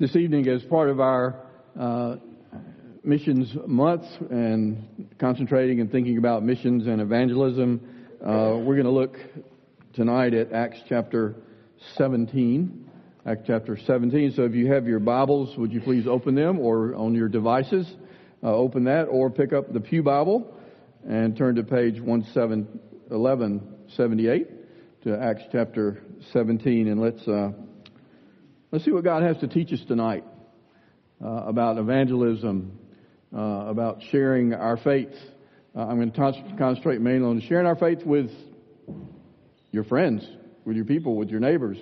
This evening, as part of our uh, missions month and concentrating and thinking about missions and evangelism, uh, we're going to look tonight at Acts chapter 17. Acts chapter 17. So if you have your Bibles, would you please open them or on your devices, uh, open that or pick up the Pew Bible and turn to page 1178 to Acts chapter 17 and let's uh, Let's see what God has to teach us tonight uh, about evangelism, uh, about sharing our faith. Uh, I'm going to concentrate mainly on sharing our faith with your friends, with your people, with your neighbors,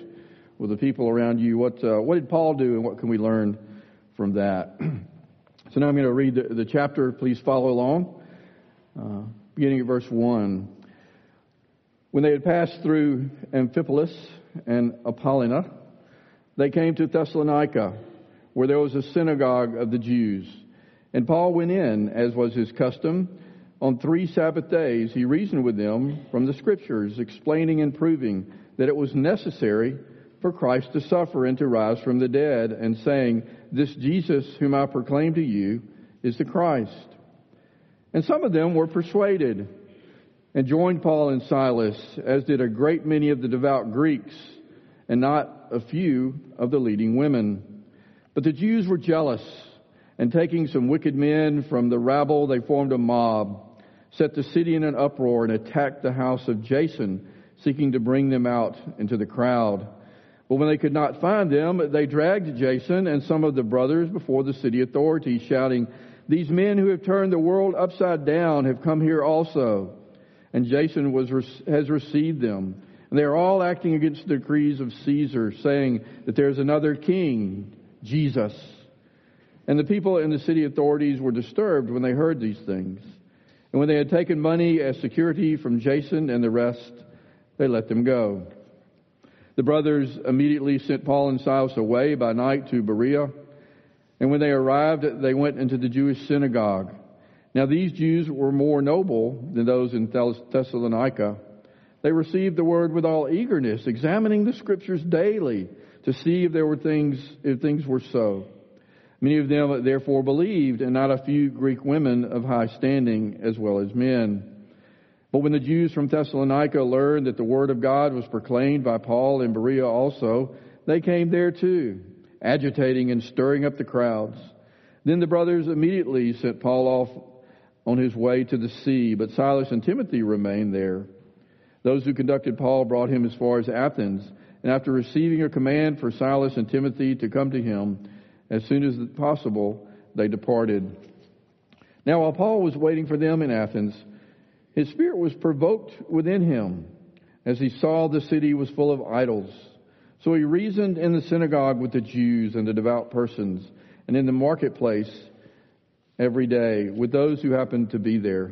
with the people around you. What uh, what did Paul do, and what can we learn from that? so now I'm going to read the, the chapter. Please follow along, uh, beginning at verse one. When they had passed through Amphipolis and Apollonia they came to Thessalonica, where there was a synagogue of the Jews. And Paul went in, as was his custom. On three Sabbath days, he reasoned with them from the Scriptures, explaining and proving that it was necessary for Christ to suffer and to rise from the dead, and saying, This Jesus, whom I proclaim to you, is the Christ. And some of them were persuaded and joined Paul and Silas, as did a great many of the devout Greeks and not a few of the leading women. But the Jews were jealous, and taking some wicked men from the rabble, they formed a mob, set the city in an uproar, and attacked the house of Jason, seeking to bring them out into the crowd. But when they could not find them, they dragged Jason and some of the brothers before the city authorities, shouting, These men who have turned the world upside down have come here also. And Jason was, has received them. And they are all acting against the decrees of Caesar, saying that there's another king, Jesus. And the people and the city authorities were disturbed when they heard these things. And when they had taken money as security from Jason and the rest, they let them go. The brothers immediately sent Paul and Silas away by night to Berea. And when they arrived, they went into the Jewish synagogue. Now these Jews were more noble than those in Thessalonica they received the word with all eagerness, examining the scriptures daily to see if there were things, if things were so. Many of them therefore believed, and not a few Greek women of high standing as well as men. But when the Jews from Thessalonica learned that the word of God was proclaimed by Paul in Berea also, they came there too, agitating and stirring up the crowds. Then the brothers immediately sent Paul off on his way to the sea, but Silas and Timothy remained there. Those who conducted Paul brought him as far as Athens, and after receiving a command for Silas and Timothy to come to him as soon as possible, they departed. Now, while Paul was waiting for them in Athens, his spirit was provoked within him as he saw the city was full of idols. So he reasoned in the synagogue with the Jews and the devout persons, and in the marketplace every day with those who happened to be there.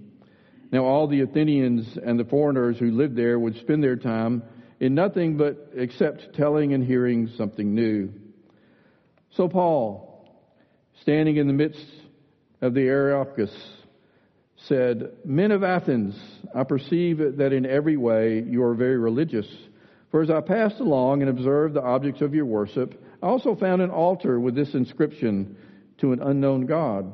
Now, all the Athenians and the foreigners who lived there would spend their time in nothing but except telling and hearing something new. So, Paul, standing in the midst of the Areopagus, said, Men of Athens, I perceive that in every way you are very religious. For as I passed along and observed the objects of your worship, I also found an altar with this inscription to an unknown God.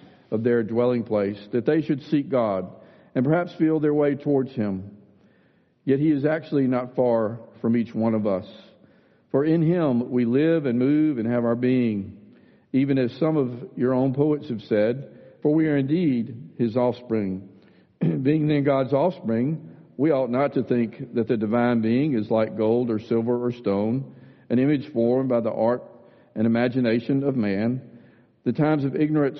of their dwelling place, that they should seek God and perhaps feel their way towards Him. Yet He is actually not far from each one of us. For in Him we live and move and have our being. even as some of your own poets have said, for we are indeed his offspring. Being then God's offspring, we ought not to think that the divine being is like gold or silver or stone, an image formed by the art and imagination of man. The times of ignorance,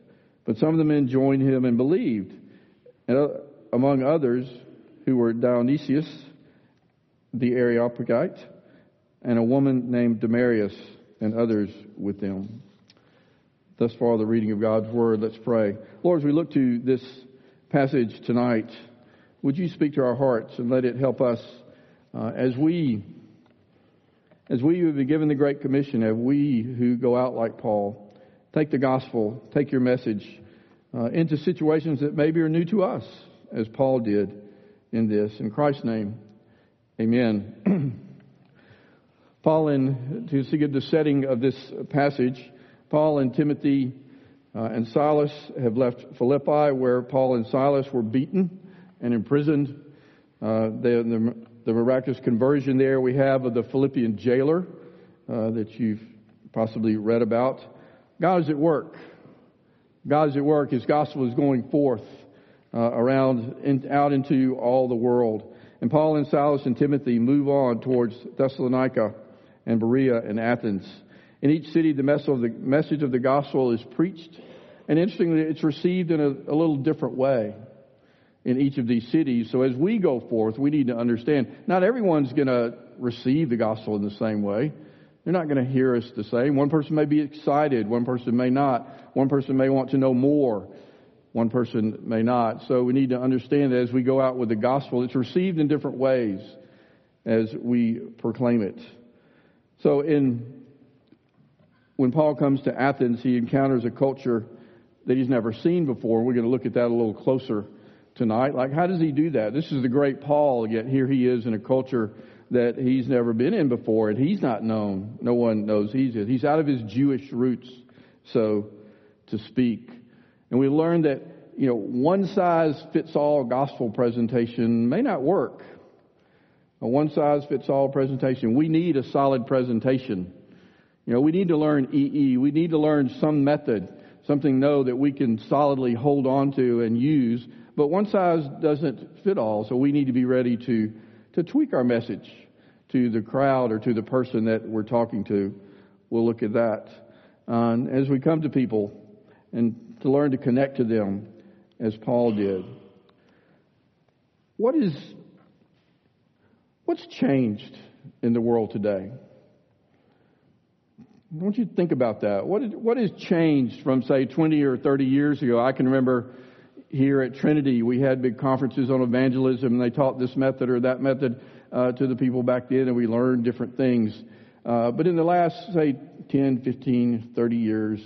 But some of the men joined him and believed, and uh, among others who were Dionysius the Areopagite, and a woman named Damaris, and others with them. Thus far, the reading of God's Word. Let's pray. Lord, as we look to this passage tonight, would you speak to our hearts and let it help us uh, as we as we have been given the Great Commission, as we who go out like Paul, take the gospel, take your message uh, into situations that maybe are new to us, as Paul did in this. In Christ's name, amen. Paul, in, to see the setting of this passage, Paul and Timothy uh, and Silas have left Philippi, where Paul and Silas were beaten and imprisoned. Uh, the, the, the, miraculous conversion there we have of the Philippian jailer uh, that you've possibly read about. God is at work. God is at work. His gospel is going forth uh, around in, out into all the world. And Paul and Silas and Timothy move on towards Thessalonica and Berea and Athens. In each city, the message of the gospel is preached, and interestingly, it's received in a, a little different way in each of these cities. So as we go forth, we need to understand not everyone's going to receive the gospel in the same way. They're not going to hear us the same. One person may be excited, one person may not. One person may want to know more, one person may not. So we need to understand that as we go out with the gospel, it's received in different ways as we proclaim it. So in when Paul comes to Athens, he encounters a culture that he's never seen before. We're going to look at that a little closer tonight. Like, how does he do that? This is the great Paul, yet here he is in a culture that he's never been in before, and he's not known. No one knows he's in. He's out of his Jewish roots, so to speak. And we learned that, you know, one size fits all gospel presentation may not work. A one size fits all presentation. We need a solid presentation. You know, we need to learn EE. We need to learn some method, something know that we can solidly hold on to and use. But one size doesn't fit all, so we need to be ready to, to tweak our message to the crowd or to the person that we're talking to. We'll look at that. Um, as we come to people and to learn to connect to them as Paul did. What is, what's changed in the world today? Want you think about that. What, is, what has changed from, say, 20 or 30 years ago? I can remember here at Trinity, we had big conferences on evangelism, and they taught this method or that method uh, to the people back then, and we learned different things. Uh, but in the last, say, 10, 15, 30 years,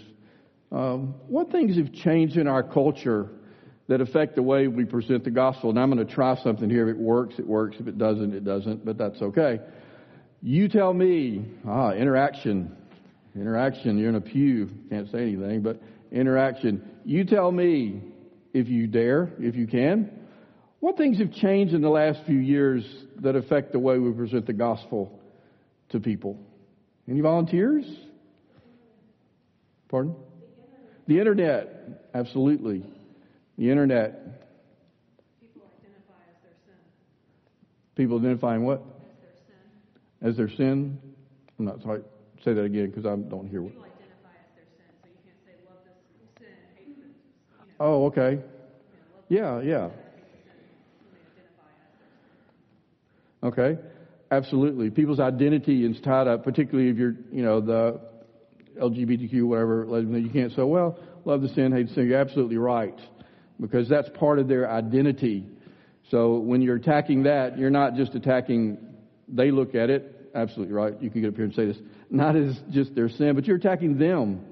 um, what things have changed in our culture that affect the way we present the gospel? And I'm going to try something here. If it works, it works. If it doesn't, it doesn't, but that's okay. You tell me, ah, interaction. Interaction, you're in a pew, can't say anything, but interaction. You tell me, if you dare, if you can, what things have changed in the last few years that affect the way we present the gospel to people? Any volunteers? Pardon? The internet, absolutely. The internet. People identify as their sin. People identifying what? As their sin. As their sin? I'm not sorry. Say that again because I don't hear what. People identify as their sin, so you can't say love this sin, hate this. You know, Oh, okay. Yeah, yeah. Okay. Absolutely. People's identity is tied up, particularly if you're, you know, the LGBTQ, whatever, you can't say, well, love the sin, hate the sin. You're absolutely right. Because that's part of their identity. So when you're attacking that, you're not just attacking, they look at it, absolutely right. You can get up here and say this, not as just their sin, but you're attacking them.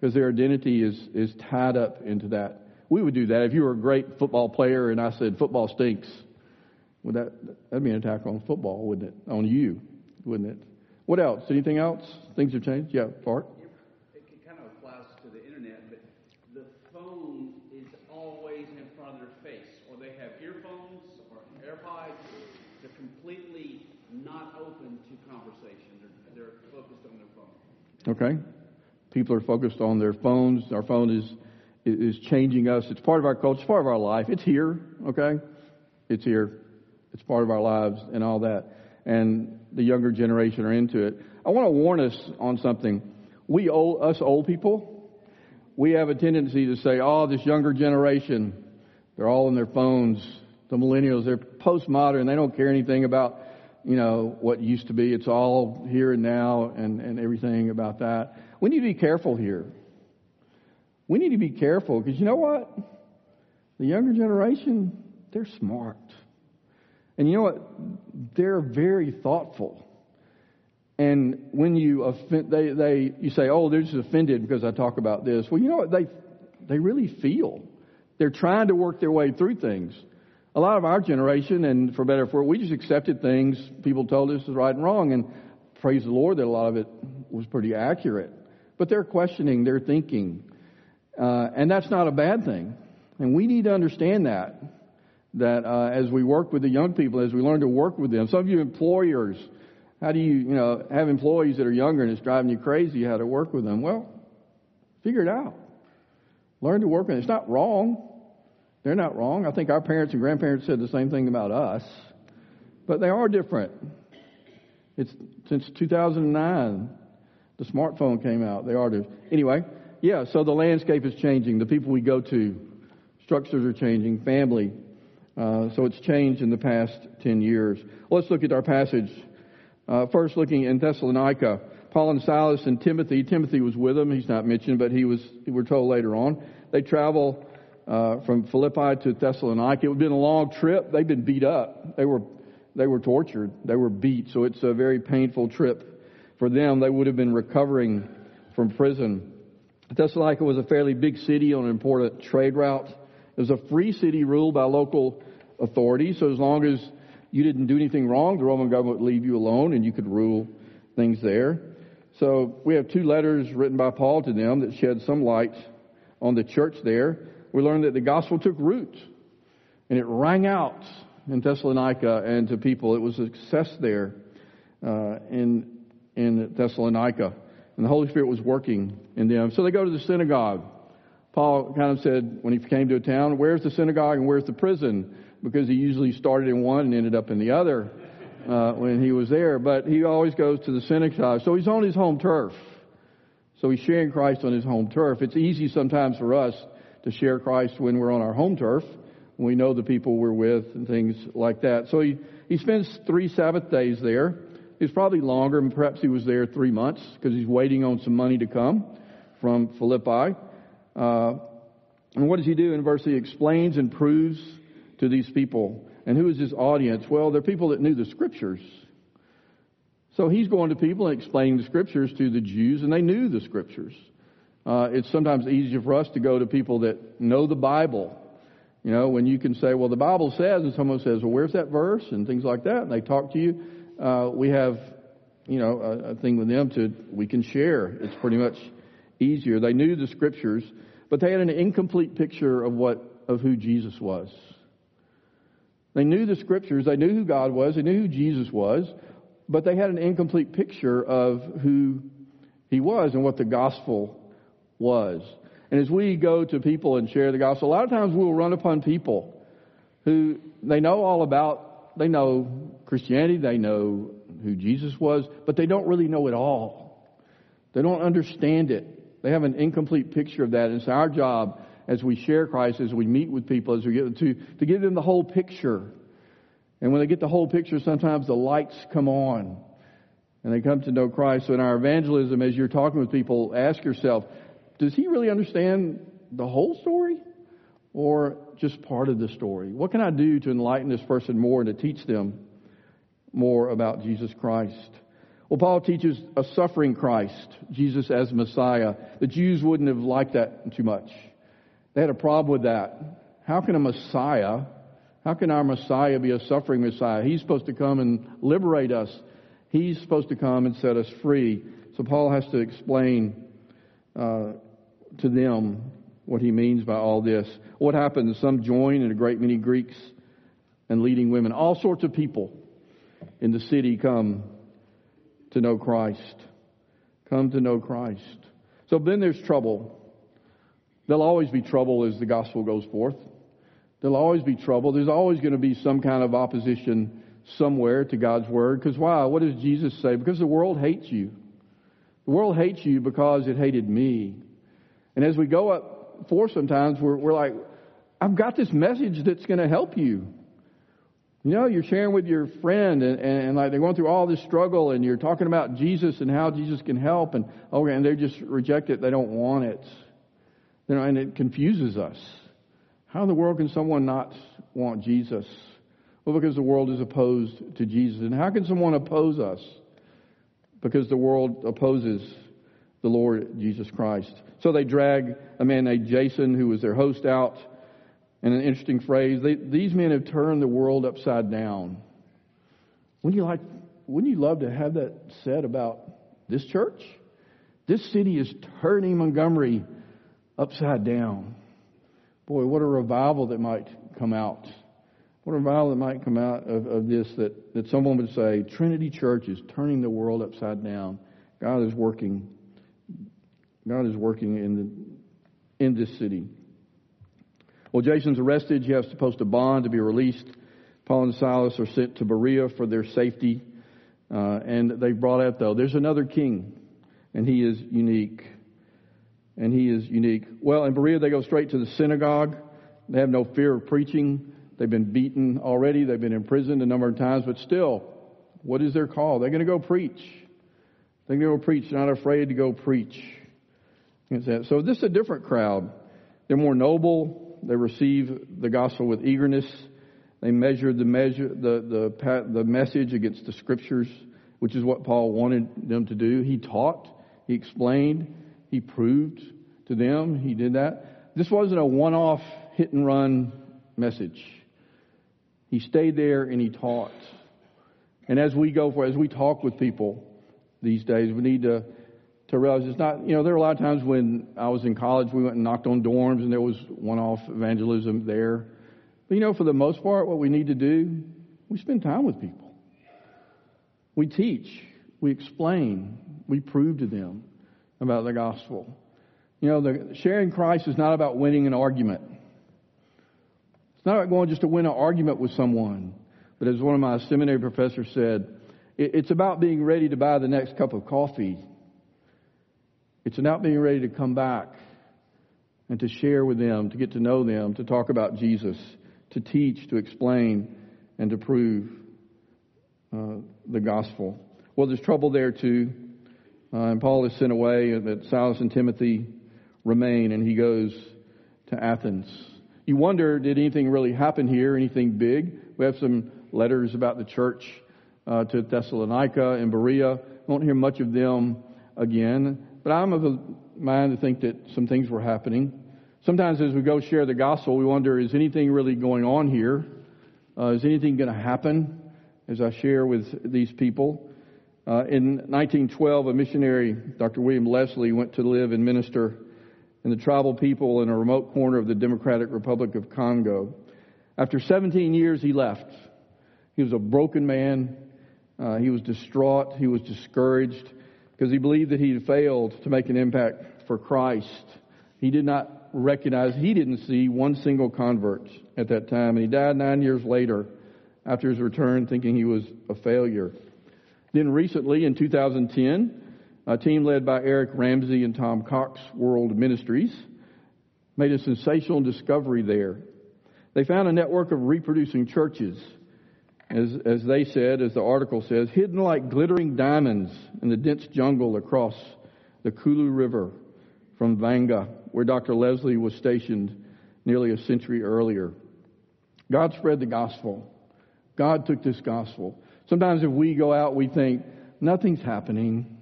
Because their identity is, is tied up into that. We would do that. If you were a great football player and I said football stinks, would that, that'd be an attack on football, wouldn't it? On you, wouldn't it? What else? Anything else? Things have changed? Yeah, Bart? It kind of applies to the internet, but the phone is always in front of their face, or they have earphones or AirPods. They're completely not open to conversation. They're, they're focused on their phone. Okay. People are focused on their phones. Our phone is is changing us. It's part of our culture, it's part of our life. It's here, okay? It's here. It's part of our lives and all that. And the younger generation are into it. I want to warn us on something. We old, us old people, we have a tendency to say, "Oh, this younger generation, they're all in their phones. The millennials, they're postmodern. They don't care anything about, you know, what used to be. It's all here and now and, and everything about that." We need to be careful here. We need to be careful because you know what? The younger generation, they're smart. And you know what? They're very thoughtful. And when you offend, they, they, you say, oh, they're just offended because I talk about this. Well, you know what? They, they really feel. They're trying to work their way through things. A lot of our generation, and for better or for worse, we just accepted things people told us was right and wrong. And praise the Lord that a lot of it was pretty accurate. But they're questioning, they're thinking. Uh, and that's not a bad thing. And we need to understand that. That uh, as we work with the young people, as we learn to work with them, some of you employers, how do you, you know, have employees that are younger and it's driving you crazy how to work with them? Well, figure it out. Learn to work with them. It's not wrong. They're not wrong. I think our parents and grandparents said the same thing about us, but they are different. It's since 2009, the smartphone came out. They are different. Anyway, yeah, so the landscape is changing. The people we go to, structures are changing, family. Uh, so it's changed in the past 10 years. Let's look at our passage. Uh, first, looking in Thessalonica, Paul and Silas and Timothy. Timothy was with them. He's not mentioned, but he was. We're told later on. They travel uh, from Philippi to Thessalonica. It would have been a long trip. They've been beat up. They were they were tortured. They were beat. So it's a very painful trip for them. They would have been recovering from prison. Thessalonica was a fairly big city on an important trade route. It was a free city ruled by local authorities, so as long as you didn't do anything wrong, the Roman government would leave you alone and you could rule things there. So we have two letters written by Paul to them that shed some light on the church there. We learned that the gospel took root and it rang out in Thessalonica and to people. It was a success there uh, in in Thessalonica and the Holy Spirit was working in them. So they go to the synagogue. Paul kind of said when he came to a town, where's the synagogue and where's the prison? Because he usually started in one and ended up in the other uh, when he was there. But he always goes to the synagogue. So he's on his home turf. So he's sharing Christ on his home turf. It's easy sometimes for us to share Christ when we're on our home turf. We know the people we're with and things like that. So he, he spends three Sabbath days there. It's probably longer, and perhaps he was there three months because he's waiting on some money to come from Philippi. Uh, and what does he do? In verse, he explains and proves to these people. And who is his audience? Well, they're people that knew the scriptures. So he's going to people and explaining the scriptures to the Jews, and they knew the scriptures. Uh, it's sometimes easier for us to go to people that know the Bible. You know, when you can say, well, the Bible says, and someone says, well, where's that verse? And things like that, and they talk to you uh, we have, you know, a, a thing with them to, we can share. It's pretty much easier. They knew the scriptures, but they had an incomplete picture of what, of who Jesus was. They knew the scriptures, they knew who God was, they knew who Jesus was, but they had an incomplete picture of who he was and what the gospel was. And as we go to people and share the gospel, a lot of times we'll run upon people who they know all about they know Christianity, they know who Jesus was, but they don't really know it all. They don't understand it. They have an incomplete picture of that. And it's our job as we share Christ, as we meet with people, as we get to, to give them the whole picture. And when they get the whole picture, sometimes the lights come on and they come to know Christ. So in our evangelism, as you're talking with people, ask yourself, does he really understand the whole story? Or just part of the story? What can I do to enlighten this person more and to teach them more about Jesus Christ? Well, Paul teaches a suffering Christ, Jesus as Messiah. The Jews wouldn't have liked that too much. They had a problem with that. How can a Messiah, how can our Messiah be a suffering Messiah? He's supposed to come and liberate us. He's supposed to come and set us free. So Paul has to explain uh, to them what he means by all this. What happens? Some join, and a great many Greeks and leading women, all sorts of people in the city come to know Christ. Come to know Christ. So then there's trouble. There'll always be trouble as the gospel goes forth. There'll always be trouble. There's always going to be some kind of opposition somewhere to God's word. Because why? What does Jesus say? Because the world hates you. The world hates you because it hated me. And as we go up for sometimes, we're, we're like, I've got this message that's going to help you. You know, you're sharing with your friend and, and, and, like they're going through all this struggle and you're talking about Jesus and how Jesus can help and okay, and they just reject it. They don't want it. You know, and it confuses us. How in the world can someone not want Jesus? Well, because the world is opposed to Jesus. And how can someone oppose us? Because the world opposes the Lord Jesus Christ. So they drag a man named Jason, who was their host, out. And an interesting phrase, they, these men have turned the world upside down. Wouldn't you like, wouldn't you love to have that said about this church? This city is turning Montgomery upside down. Boy, what a revival that might come out. What a revival that might come out of, of this that, that someone would say, Trinity Church is turning the world upside down. God is working. God is working in the, in this city. Well, Jason's arrested. You have to post a bond to be released. Paul and Silas are sent to Berea for their safety. Uh, and they brought out, though, there's another king, and he is unique. And he is unique. Well, in Berea, they go straight to the synagogue. They have no fear of preaching. They've been beaten already. They've been imprisoned a number of times, but still, what is their call? They're going to go preach. They're going to go preach. They're not afraid to go preach. So this is a different crowd. They're more noble. They receive the gospel with eagerness. They measure the measure the the the message against the scriptures, which is what Paul wanted them to do. He taught. He explained. He proved to them. He did that. This wasn't a one-off hit and run message. He stayed there and he taught. And as we go for, as we talk with people these days, we need to, to realize it's not, you know, there are a lot of times when I was in college, we went and knocked on dorms and there was one off evangelism there. But you know, for the most part, what we need to do, we spend time with people. We teach, we explain, we prove to them about the gospel. You know, the, sharing Christ is not about winning an argument. It's not about going just to win an argument with someone, but as one of my seminary professors said, it's about being ready to buy the next cup of coffee. It's about being ready to come back and to share with them, to get to know them, to talk about Jesus, to teach, to explain, and to prove uh, the gospel. Well, there's trouble there too. Uh, and Paul is sent away, and that Silas and Timothy remain, and he goes to Athens. You wonder, did anything really happen here? Anything big? We have some letters about the church uh, to Thessalonica and Berea. Won't hear much of them again. But I'm of the mind to think that some things were happening. Sometimes as we go share the gospel, we wonder, is anything really going on here? Uh, is anything going to happen as I share with these people? Uh, in 1912, a missionary, Dr. William Leslie, went to live and minister in the tribal people in a remote corner of the Democratic Republic of Congo. After 17 years, he left. He was a broken man. Uh, he was distraught. He was discouraged because he believed that he had failed to make an impact for Christ. He did not recognize, he didn't see one single convert at that time. And he died nine years later after his return thinking he was a failure. Then recently in 2010, a team led by Eric Ramsey and Tom Cox World Ministries made a sensational discovery there. They found a network of reproducing churches, as, as they said, as the article says, hidden like glittering diamonds in the dense jungle across the Kwilu River from Vanga, where Dr. Leslie was stationed nearly a century earlier. God spread the gospel. God took this gospel. Sometimes if we go out, we think, nothing's happening.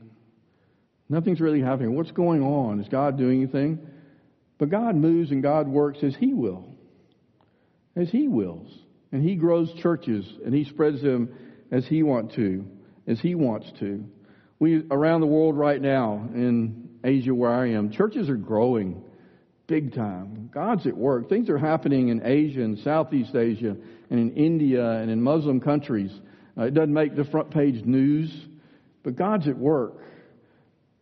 Nothing's really happening. What's going on? Is God doing anything? But God moves and God works as He will. As He wills. And He grows churches and He spreads them as He wants to. As He wants to. We, around the world right now, in Asia where I am, churches are growing big time. God's at work. Things are happening in Asia and Southeast Asia and in India and in Muslim countries. Uh, it doesn't make the front page news, but God's at work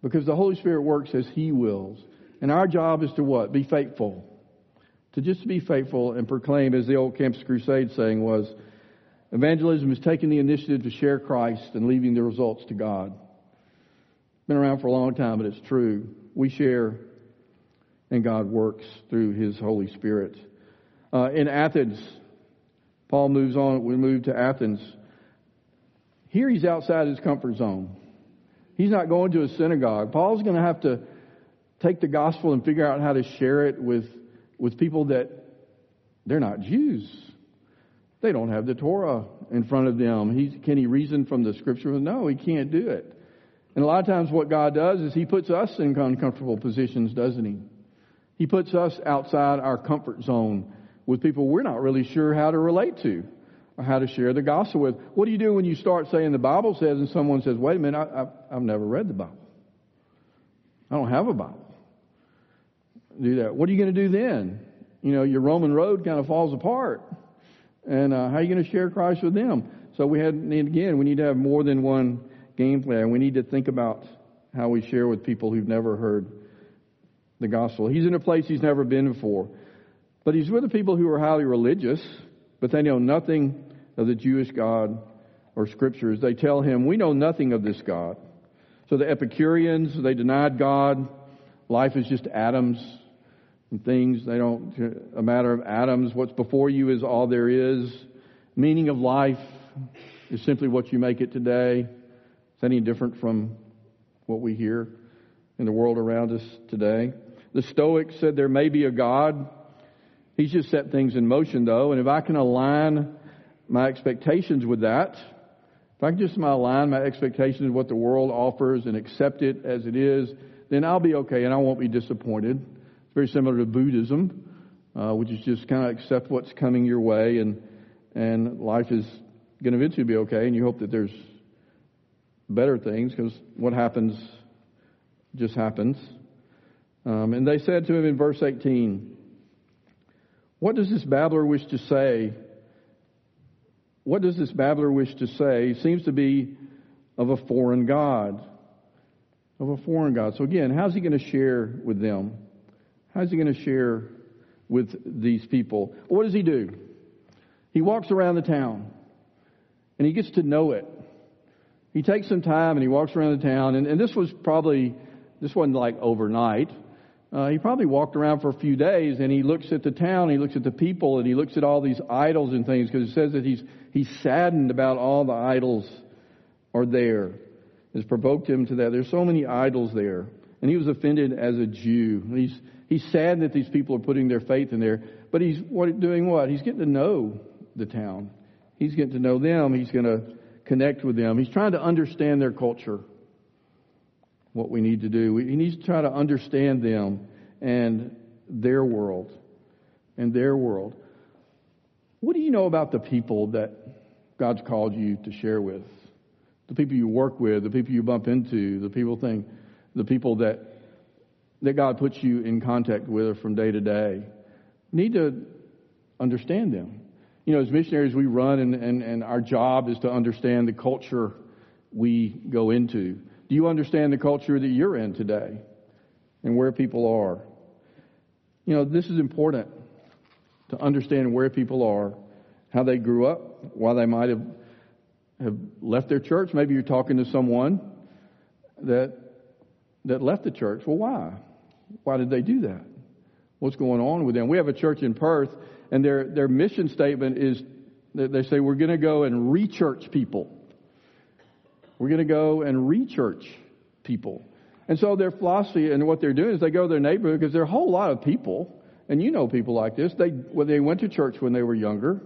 because the Holy Spirit works as He wills. And our job is to what? Be faithful. To just be faithful and proclaim, as the old Campus Crusade saying was, evangelism is taking the initiative to share Christ and leaving the results to God. Been around for a long time, but it's true. We share and God works through His Holy Spirit. Uh, in Athens, Paul moves on. We move to Athens. Here he's outside his comfort zone. He's not going to a synagogue. Paul's going to have to take the gospel and figure out how to share it with, with people that they're not Jews. They don't have the Torah in front of them. He, can he reason from the scripture? No, he can't do it. And a lot of times what God does is he puts us in uncomfortable positions, doesn't he? He puts us outside our comfort zone with people we're not really sure how to relate to or how to share the gospel with. What do you do when you start saying the Bible says and someone says, wait a minute, I, I've never read the Bible. I don't have a Bible. Do that. What are you going to do then? You know, your Roman road kind of falls apart. And uh, how are you going to share Christ with them? So we had, again, we need to have more than one game plan. We need to think about how we share with people who've never heard the gospel. He's in a place he's never been before. But he's with the people who are highly religious, but they know nothing of the Jewish God or scriptures. They tell him, We know nothing of this God. So the Epicureans, they denied God. Life is just atoms and things. They don't, a matter of atoms. What's before you is all there is. Meaning of life is simply what you make it today. Is any different from what we hear in the world around us today? The Stoics said there may be a God. He's just set things in motion, though, and if I can align my expectations with that, if I can just align my expectations with what the world offers and accept it as it is, then I'll be okay and I won't be disappointed. Very similar to Buddhism, uh, which is just kind of accept what's coming your way and and life is going to eventually be okay, and you hope that there's better things because what happens just happens. Um, and they said to him in verse 18, What does this babbler wish to say? What does this babbler wish to say? Seems to be of a foreign God. Of a foreign God. So again, how's he going to share with them? How's he going to share with these people? What does he do? He walks around the town and he gets to know it. He takes some time and he walks around the town, and, and this was probably, this wasn't like overnight. Uh, he probably walked around for a few days and he looks at the town, he looks at the people, and he looks at all these idols and things because it says that he's, he's saddened about all the idols are there. It's provoked him to that. There's so many idols there. And he was offended as a Jew. He's, he's sad that these people are putting their faith in there. But he's what, doing what? He's getting to know the town. He's getting to know them. He's going to connect with them. He's trying to understand their culture what we need to do. He needs to try to understand them and their world. And their world. What do you know about the people that God's called you to share with? The people you work with, the people you bump into, the people think, the people that that God puts you in contact with from day to day. Need to understand them. You know, as missionaries, we run, and, and, and our job is to understand the culture we go into. Do you understand the culture that you're in today and where people are? You know, this is important to understand where people are, how they grew up, why they might have, have left their church. Maybe you're talking to someone that, that left the church. Well, why? Why did they do that? What's going on with them? We have a church in Perth, and their, their mission statement is they say, We're going to go and re-church people. We're going to go and rechurch people. And so their philosophy and what they're doing is they go to their neighborhood because there are a whole lot of people, and you know people like this. They well, they went to church when they were younger.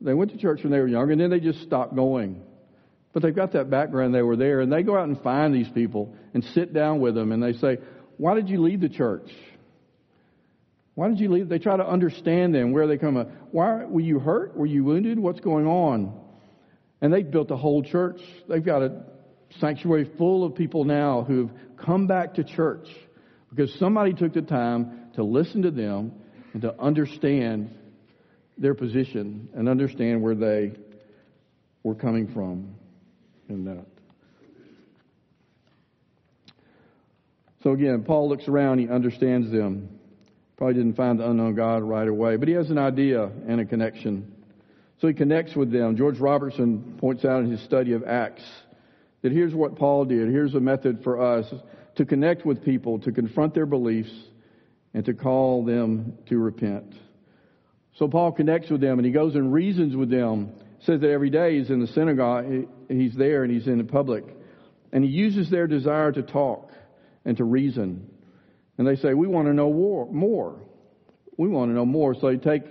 They went to church when they were younger, and then they just stopped going. But they've got that background, they were there, and they go out and find these people and sit down with them and they say, Why did you leave the church? Why did you leave? They try to understand them, where they come from. Why were you hurt? Were you wounded? What's going on? And they've built a whole church. They've got a sanctuary full of people now who've come back to church because somebody took the time to listen to them and to understand their position and understand where they were coming from in that. So again, Paul looks around, he understands them. Probably didn't find the unknown God right away, but he has an idea and a connection. So he connects with them. George Robertson points out in his study of Acts that here's what Paul did. Here's a method for us to connect with people, to confront their beliefs, and to call them to repent. So Paul connects with them and he goes and reasons with them. Says that every day he's in the synagogue, he's there and he's in the public. And he uses their desire to talk and to reason. And they say, We want to know more. We want to know more. So they take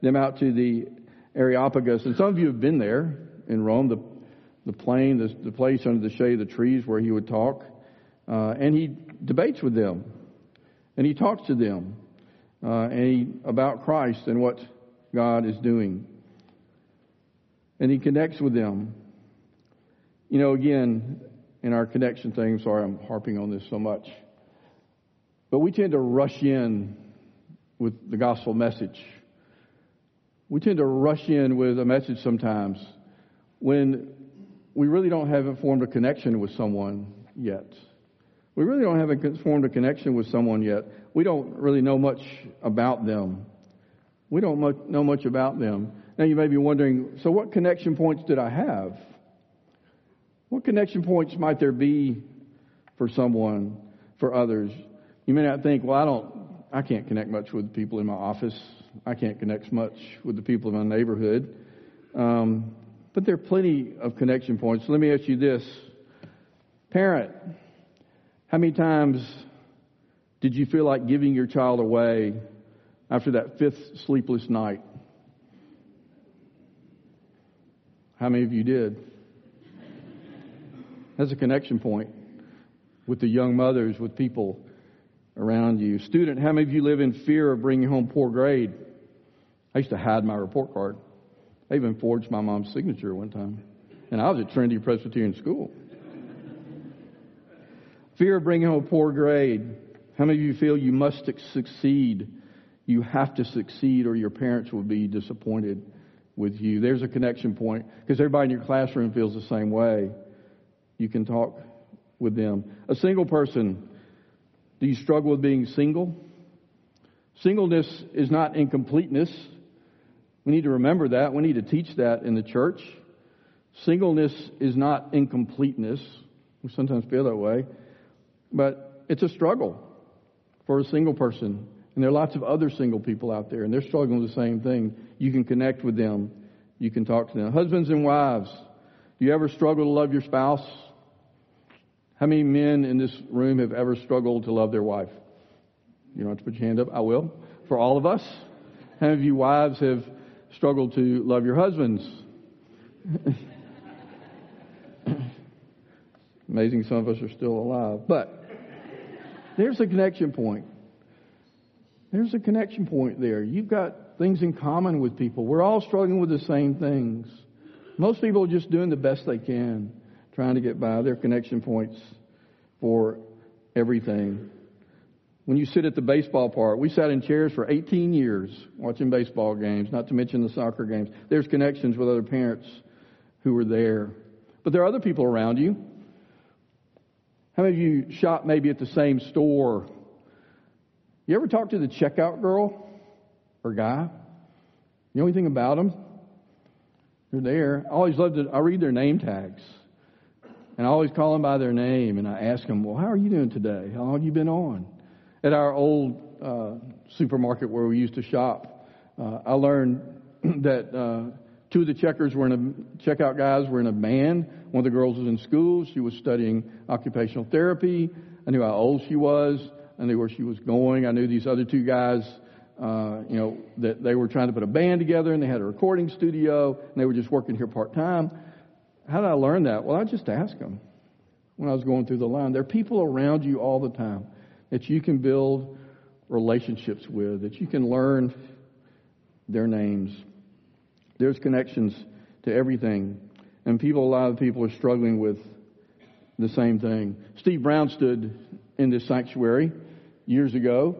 them out to the Areopagus. And some of you have been there in Rome, the, the plain, the, the place under the shade of the trees where he would talk. Uh, and he debates with them. And he talks to them uh, and he, about Christ and what God is doing. And he connects with them. You know, again, in our connection thing, sorry I'm harping on this so much, but we tend to rush in with the gospel message. We tend to rush in with a message sometimes when we really don't have formed a connection with someone yet. We really don't have formed a connection with someone yet. We don't really know much about them. We don't know much about them. Now you may be wondering, so what connection points did I have? What connection points might there be for someone, for others? You may not think, well, I don't, I can't connect much with the people in my office. I can't connect much with the people in my neighborhood. Um, but there are plenty of connection points. Let me ask you this. Parent, how many times did you feel like giving your child away after that fifth sleepless night? How many of you did? That's a connection point with the young mothers, with people around you. Student, how many of you live in fear of bringing home poor grade? I used to hide my report card. I even forged my mom's signature one time. And I was at Trinity Presbyterian School. Fear of bringing home a poor grade. How many of you feel you must succeed? You have to succeed or your parents will be disappointed with you. There's a connection point because everybody in your classroom feels the same way. You can talk with them. A single person, do you struggle with being single? Singleness is not incompleteness. We need to remember that. We need to teach that in the church. Singleness is not incompleteness. We sometimes feel that way. But it's a struggle for a single person. And there are lots of other single people out there, and they're struggling with the same thing. You can connect with them. You can talk to them. Husbands and wives, do you ever struggle to love your spouse? How many men in this room have ever struggled to love their wife? You don't have to put your hand up. I will. For all of us. How many of you wives have struggled to love your husbands? Amazing some of us are still alive. But there's a connection point. There's a connection point there. You've got things in common with people. We're all struggling with the same things. Most people are just doing the best they can, trying to get by. Their connection points for everything. When you sit at the baseball park, we sat in chairs for 18 years watching baseball games, not to mention the soccer games. There's connections with other parents who were there. But there are other people around you. How many of you shop maybe at the same store? You ever talk to the checkout girl or guy? You know anything about them? They're there. I always love to, I read their name tags. And I always call them by their name and I ask them, well, how are you doing today? How long have you been on? At our old uh, supermarket where we used to shop, uh, I learned that uh, two of the checkers were in a, checkout guys were in a band one of the girls was in school. She was studying occupational therapy. I knew how old she was. I knew where she was going. I knew these other two guys, uh, you know, that they were trying to put a band together and they had a recording studio and they were just working here part time. How did I learn that? Well, I just asked them when I was going through the line. There are people around you all the time that you can build relationships with, that you can learn their names. There's connections to everything. And people, a lot of people are struggling with the same thing. Steve Brown stood in this sanctuary years ago,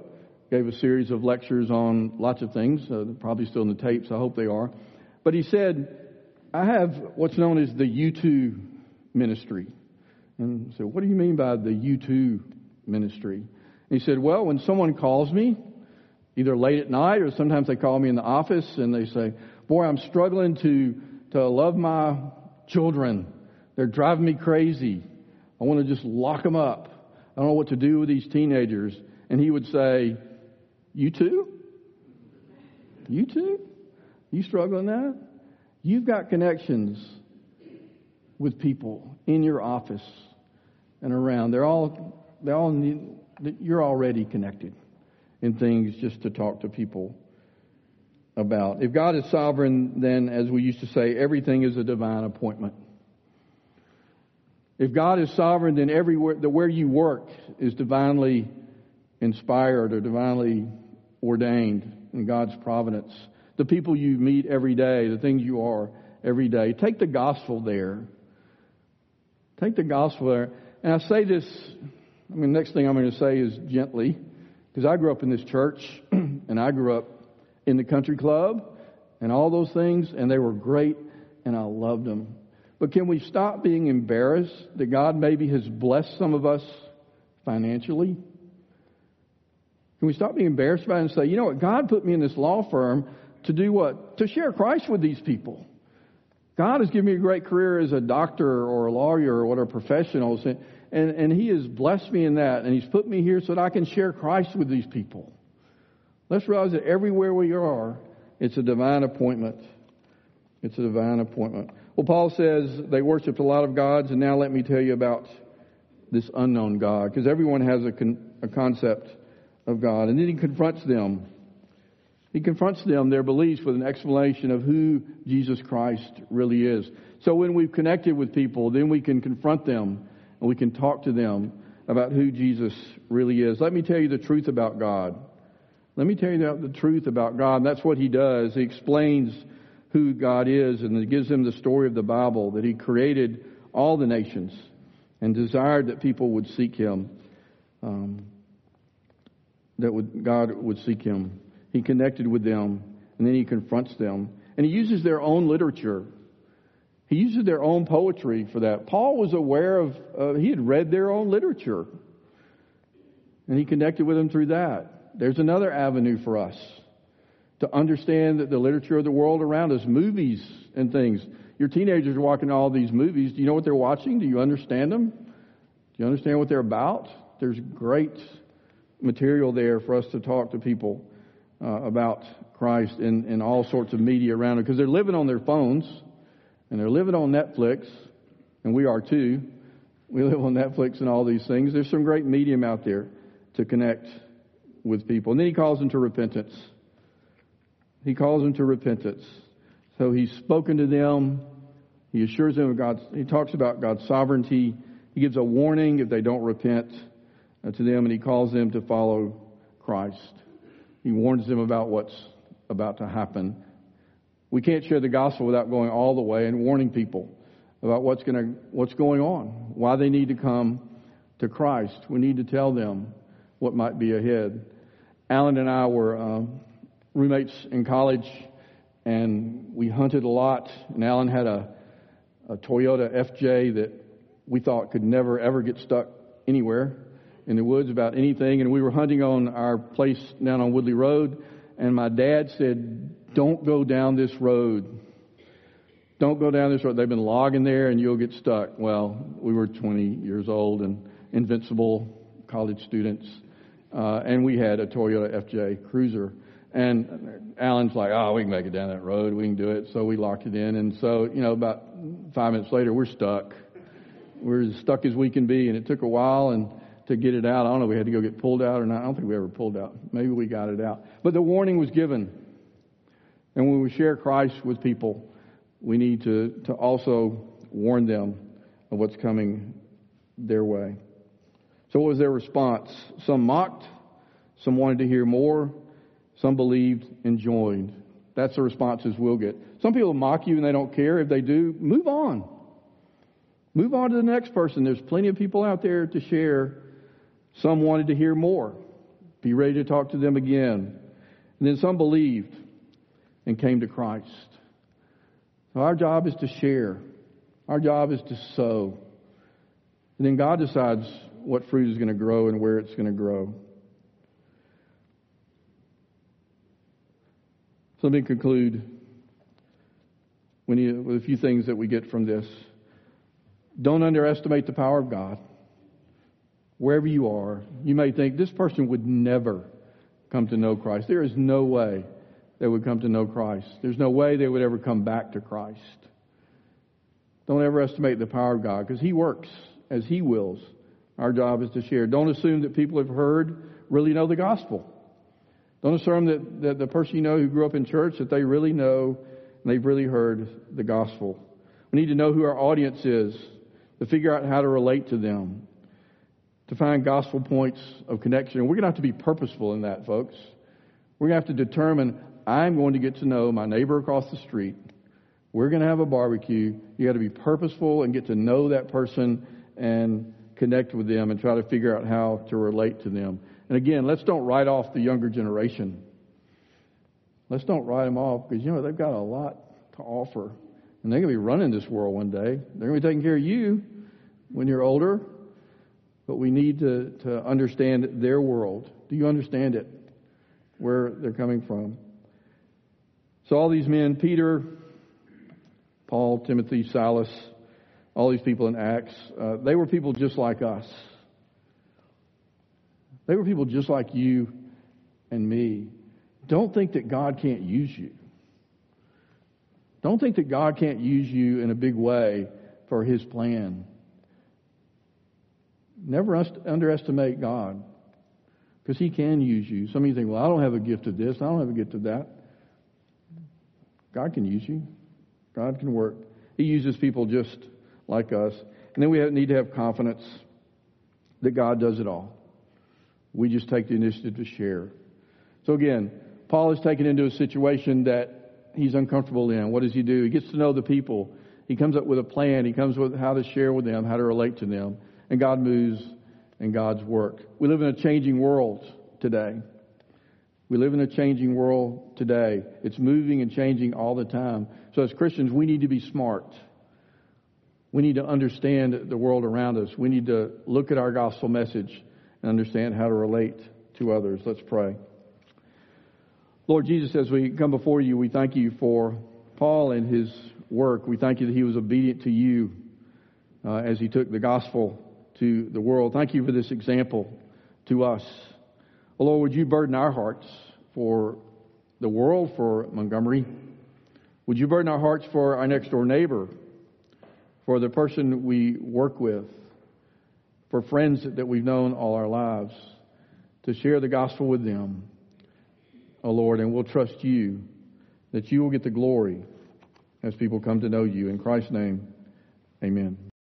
gave a series of lectures on lots of things, uh, probably still in the tapes, I hope they are. But he said, I have what's known as the U2 ministry. And so, what do you mean by the U2 ministry? And he said, Well, when someone calls me, either late at night or sometimes they call me in the office and they say, Boy, I'm struggling to, to love my children. They're driving me crazy. I want to just lock them up. I don't know what to do with these teenagers. And he would say, You too? You too? You struggling that? You've got connections with people in your office and around. They're all, they all need, you're already connected in things just to talk to people about. If God is sovereign, then, as we used to say, everything is a divine appointment. If God is sovereign, then everywhere, the where you work is divinely inspired or divinely ordained in God's providence. The people you meet every day, the things you are every day. Take the gospel there. Take the gospel there. And I say this, I mean, next thing I'm going to say is gently, because I grew up in this church, and I grew up in the country club, and all those things, and they were great, and I loved them. But can we stop being embarrassed that God maybe has blessed some of us financially? Can we stop being embarrassed about it and say, you know what, God put me in this law firm to do what? To share Christ with these people. God has given me a great career as a doctor or a lawyer or whatever professionals, and, and, and He has blessed me in that, and He's put me here so that I can share Christ with these people. Let's realize that everywhere we are, it's a divine appointment. It's a divine appointment. Well, Paul says they worshiped a lot of gods, and now let me tell you about this unknown God, because everyone has a, con- a concept of God. And then he confronts them he confronts them, their beliefs, with an explanation of who Jesus Christ really is. So when we've connected with people, then we can confront them and we can talk to them about who Jesus really is. Let me tell you the truth about God. Let me tell you the truth about God. And that's what he does. He explains who God is and he gives them the story of the Bible that he created all the nations and desired that people would seek him, um, that would, God would seek him. He connected with them, and then he confronts them. And he uses their own literature. He uses their own poetry for that. Paul was aware of, uh, he had read their own literature. And he connected with them through that. There's another avenue for us to understand that the literature of the world around us, movies and things. Your teenagers are watching all these movies. Do you know what they're watching? Do you understand them? Do you understand what they're about? There's great material there for us to talk to people uh, about Christ in, in all sorts of media around them because they're living on their phones and they're living on Netflix, and we are too. We live on Netflix and all these things. There's some great medium out there to connect with people. And then he calls them to repentance. He calls them to repentance. So he's spoken to them. He assures them of God's, he talks about God's sovereignty. He gives a warning if they don't repent uh, to them, and he calls them to follow Christ. He warns them about what's about to happen. We can't share the gospel without going all the way and warning people about what's going what's going on, why they need to come to Christ. We need to tell them what might be ahead. Alan and I were uh, roommates in college, and we hunted a lot. And Alan had a, a Toyota FJ that we thought could never ever get stuck anywhere in the woods about anything, and we were hunting on our place down on Woodley Road, and my dad said, Don't go down this road. Don't go down this road. They've been logging there and you'll get stuck. Well, we were 20 years old and invincible college students, uh, and we had a Toyota FJ Cruiser. And Alan's like, oh, we can make it down that road. We can do it. So we locked it in. And so, you know, about five minutes later, we're stuck. We're as stuck as we can be. And it took a while. And to get it out. I don't know if we had to go get pulled out or not. I don't think we ever pulled out. Maybe we got it out. But the warning was given. And when we share Christ with people, we need to, to also warn them of what's coming their way. So, what was their response? Some mocked, some wanted to hear more, some believed and joined. That's the responses we'll get. Some people mock you and they don't care. If they do, move on. Move on to the next person. There's plenty of people out there to share. Some wanted to hear more. Be ready to talk to them again. And then some believed and came to Christ. So our job is to share. Our job is to sow. And then God decides what fruit is going to grow and where it's going to grow. So let me conclude with a few things that we get from this. Don't underestimate the power of God. Wherever you are, you may think this person would never come to know Christ. There is no way they would come to know Christ. There's no way they would ever come back to Christ. Don't ever estimate the power of God because He works as He wills. Our job is to share. Don't assume that people have heard really know the gospel. Don't assume that, that the person you know who grew up in church that they really know and they've really heard the gospel. We need to know who our audience is to figure out how to relate to them, to find gospel points of connection. And we're going to have to be purposeful in that, folks. We're going to have to determine I'm going to get to know my neighbor across the street. We're going to have a barbecue. You got to be purposeful and get to know that person and connect with them and try to figure out how to relate to them. And again, let's don't write off the younger generation. Let's don't write them off because, you know, they've got a lot to offer. And they're going to be running this world one day. They're going to be taking care of you when you're older. But we need to, to understand their world. Do you understand it? Where they're coming from. So all these men, Peter, Paul, Timothy, Silas, all these people in Acts, uh, they were people just like us. They were people just like you and me. Don't think that God can't use you. Don't think that God can't use you in a big way for His plan. Never underestimate God because He can use you. Some of you think, well, I don't have a gift of this, I don't have a gift of that. God can use you, God can work. He uses people just like us. And then we need to have confidence that God does it all. We just take the initiative to share. So again, Paul is taken into a situation that he's uncomfortable in. What does he do? He gets to know the people. He comes up with a plan. He comes with how to share with them, how to relate to them. And God moves in God's work. We live in a changing world today. We live in a changing world today. It's moving and changing all the time. So as Christians, we need to be smart. We need to understand the world around us. We need to look at our gospel message and understand how to relate to others. Let's pray. Lord Jesus, as we come before you, we thank you for Paul and his work. We thank you that he was obedient to you uh, as he took the gospel to the world. Thank you for this example to us. Well, Lord, would you burden our hearts for the world, for Montgomery? Would you burden our hearts for our next door neighbor, for the person we work with, for friends that we've known all our lives, to share the gospel with them? Oh Lord, and we'll trust you that you will get the glory as people come to know you. In Christ's name, amen.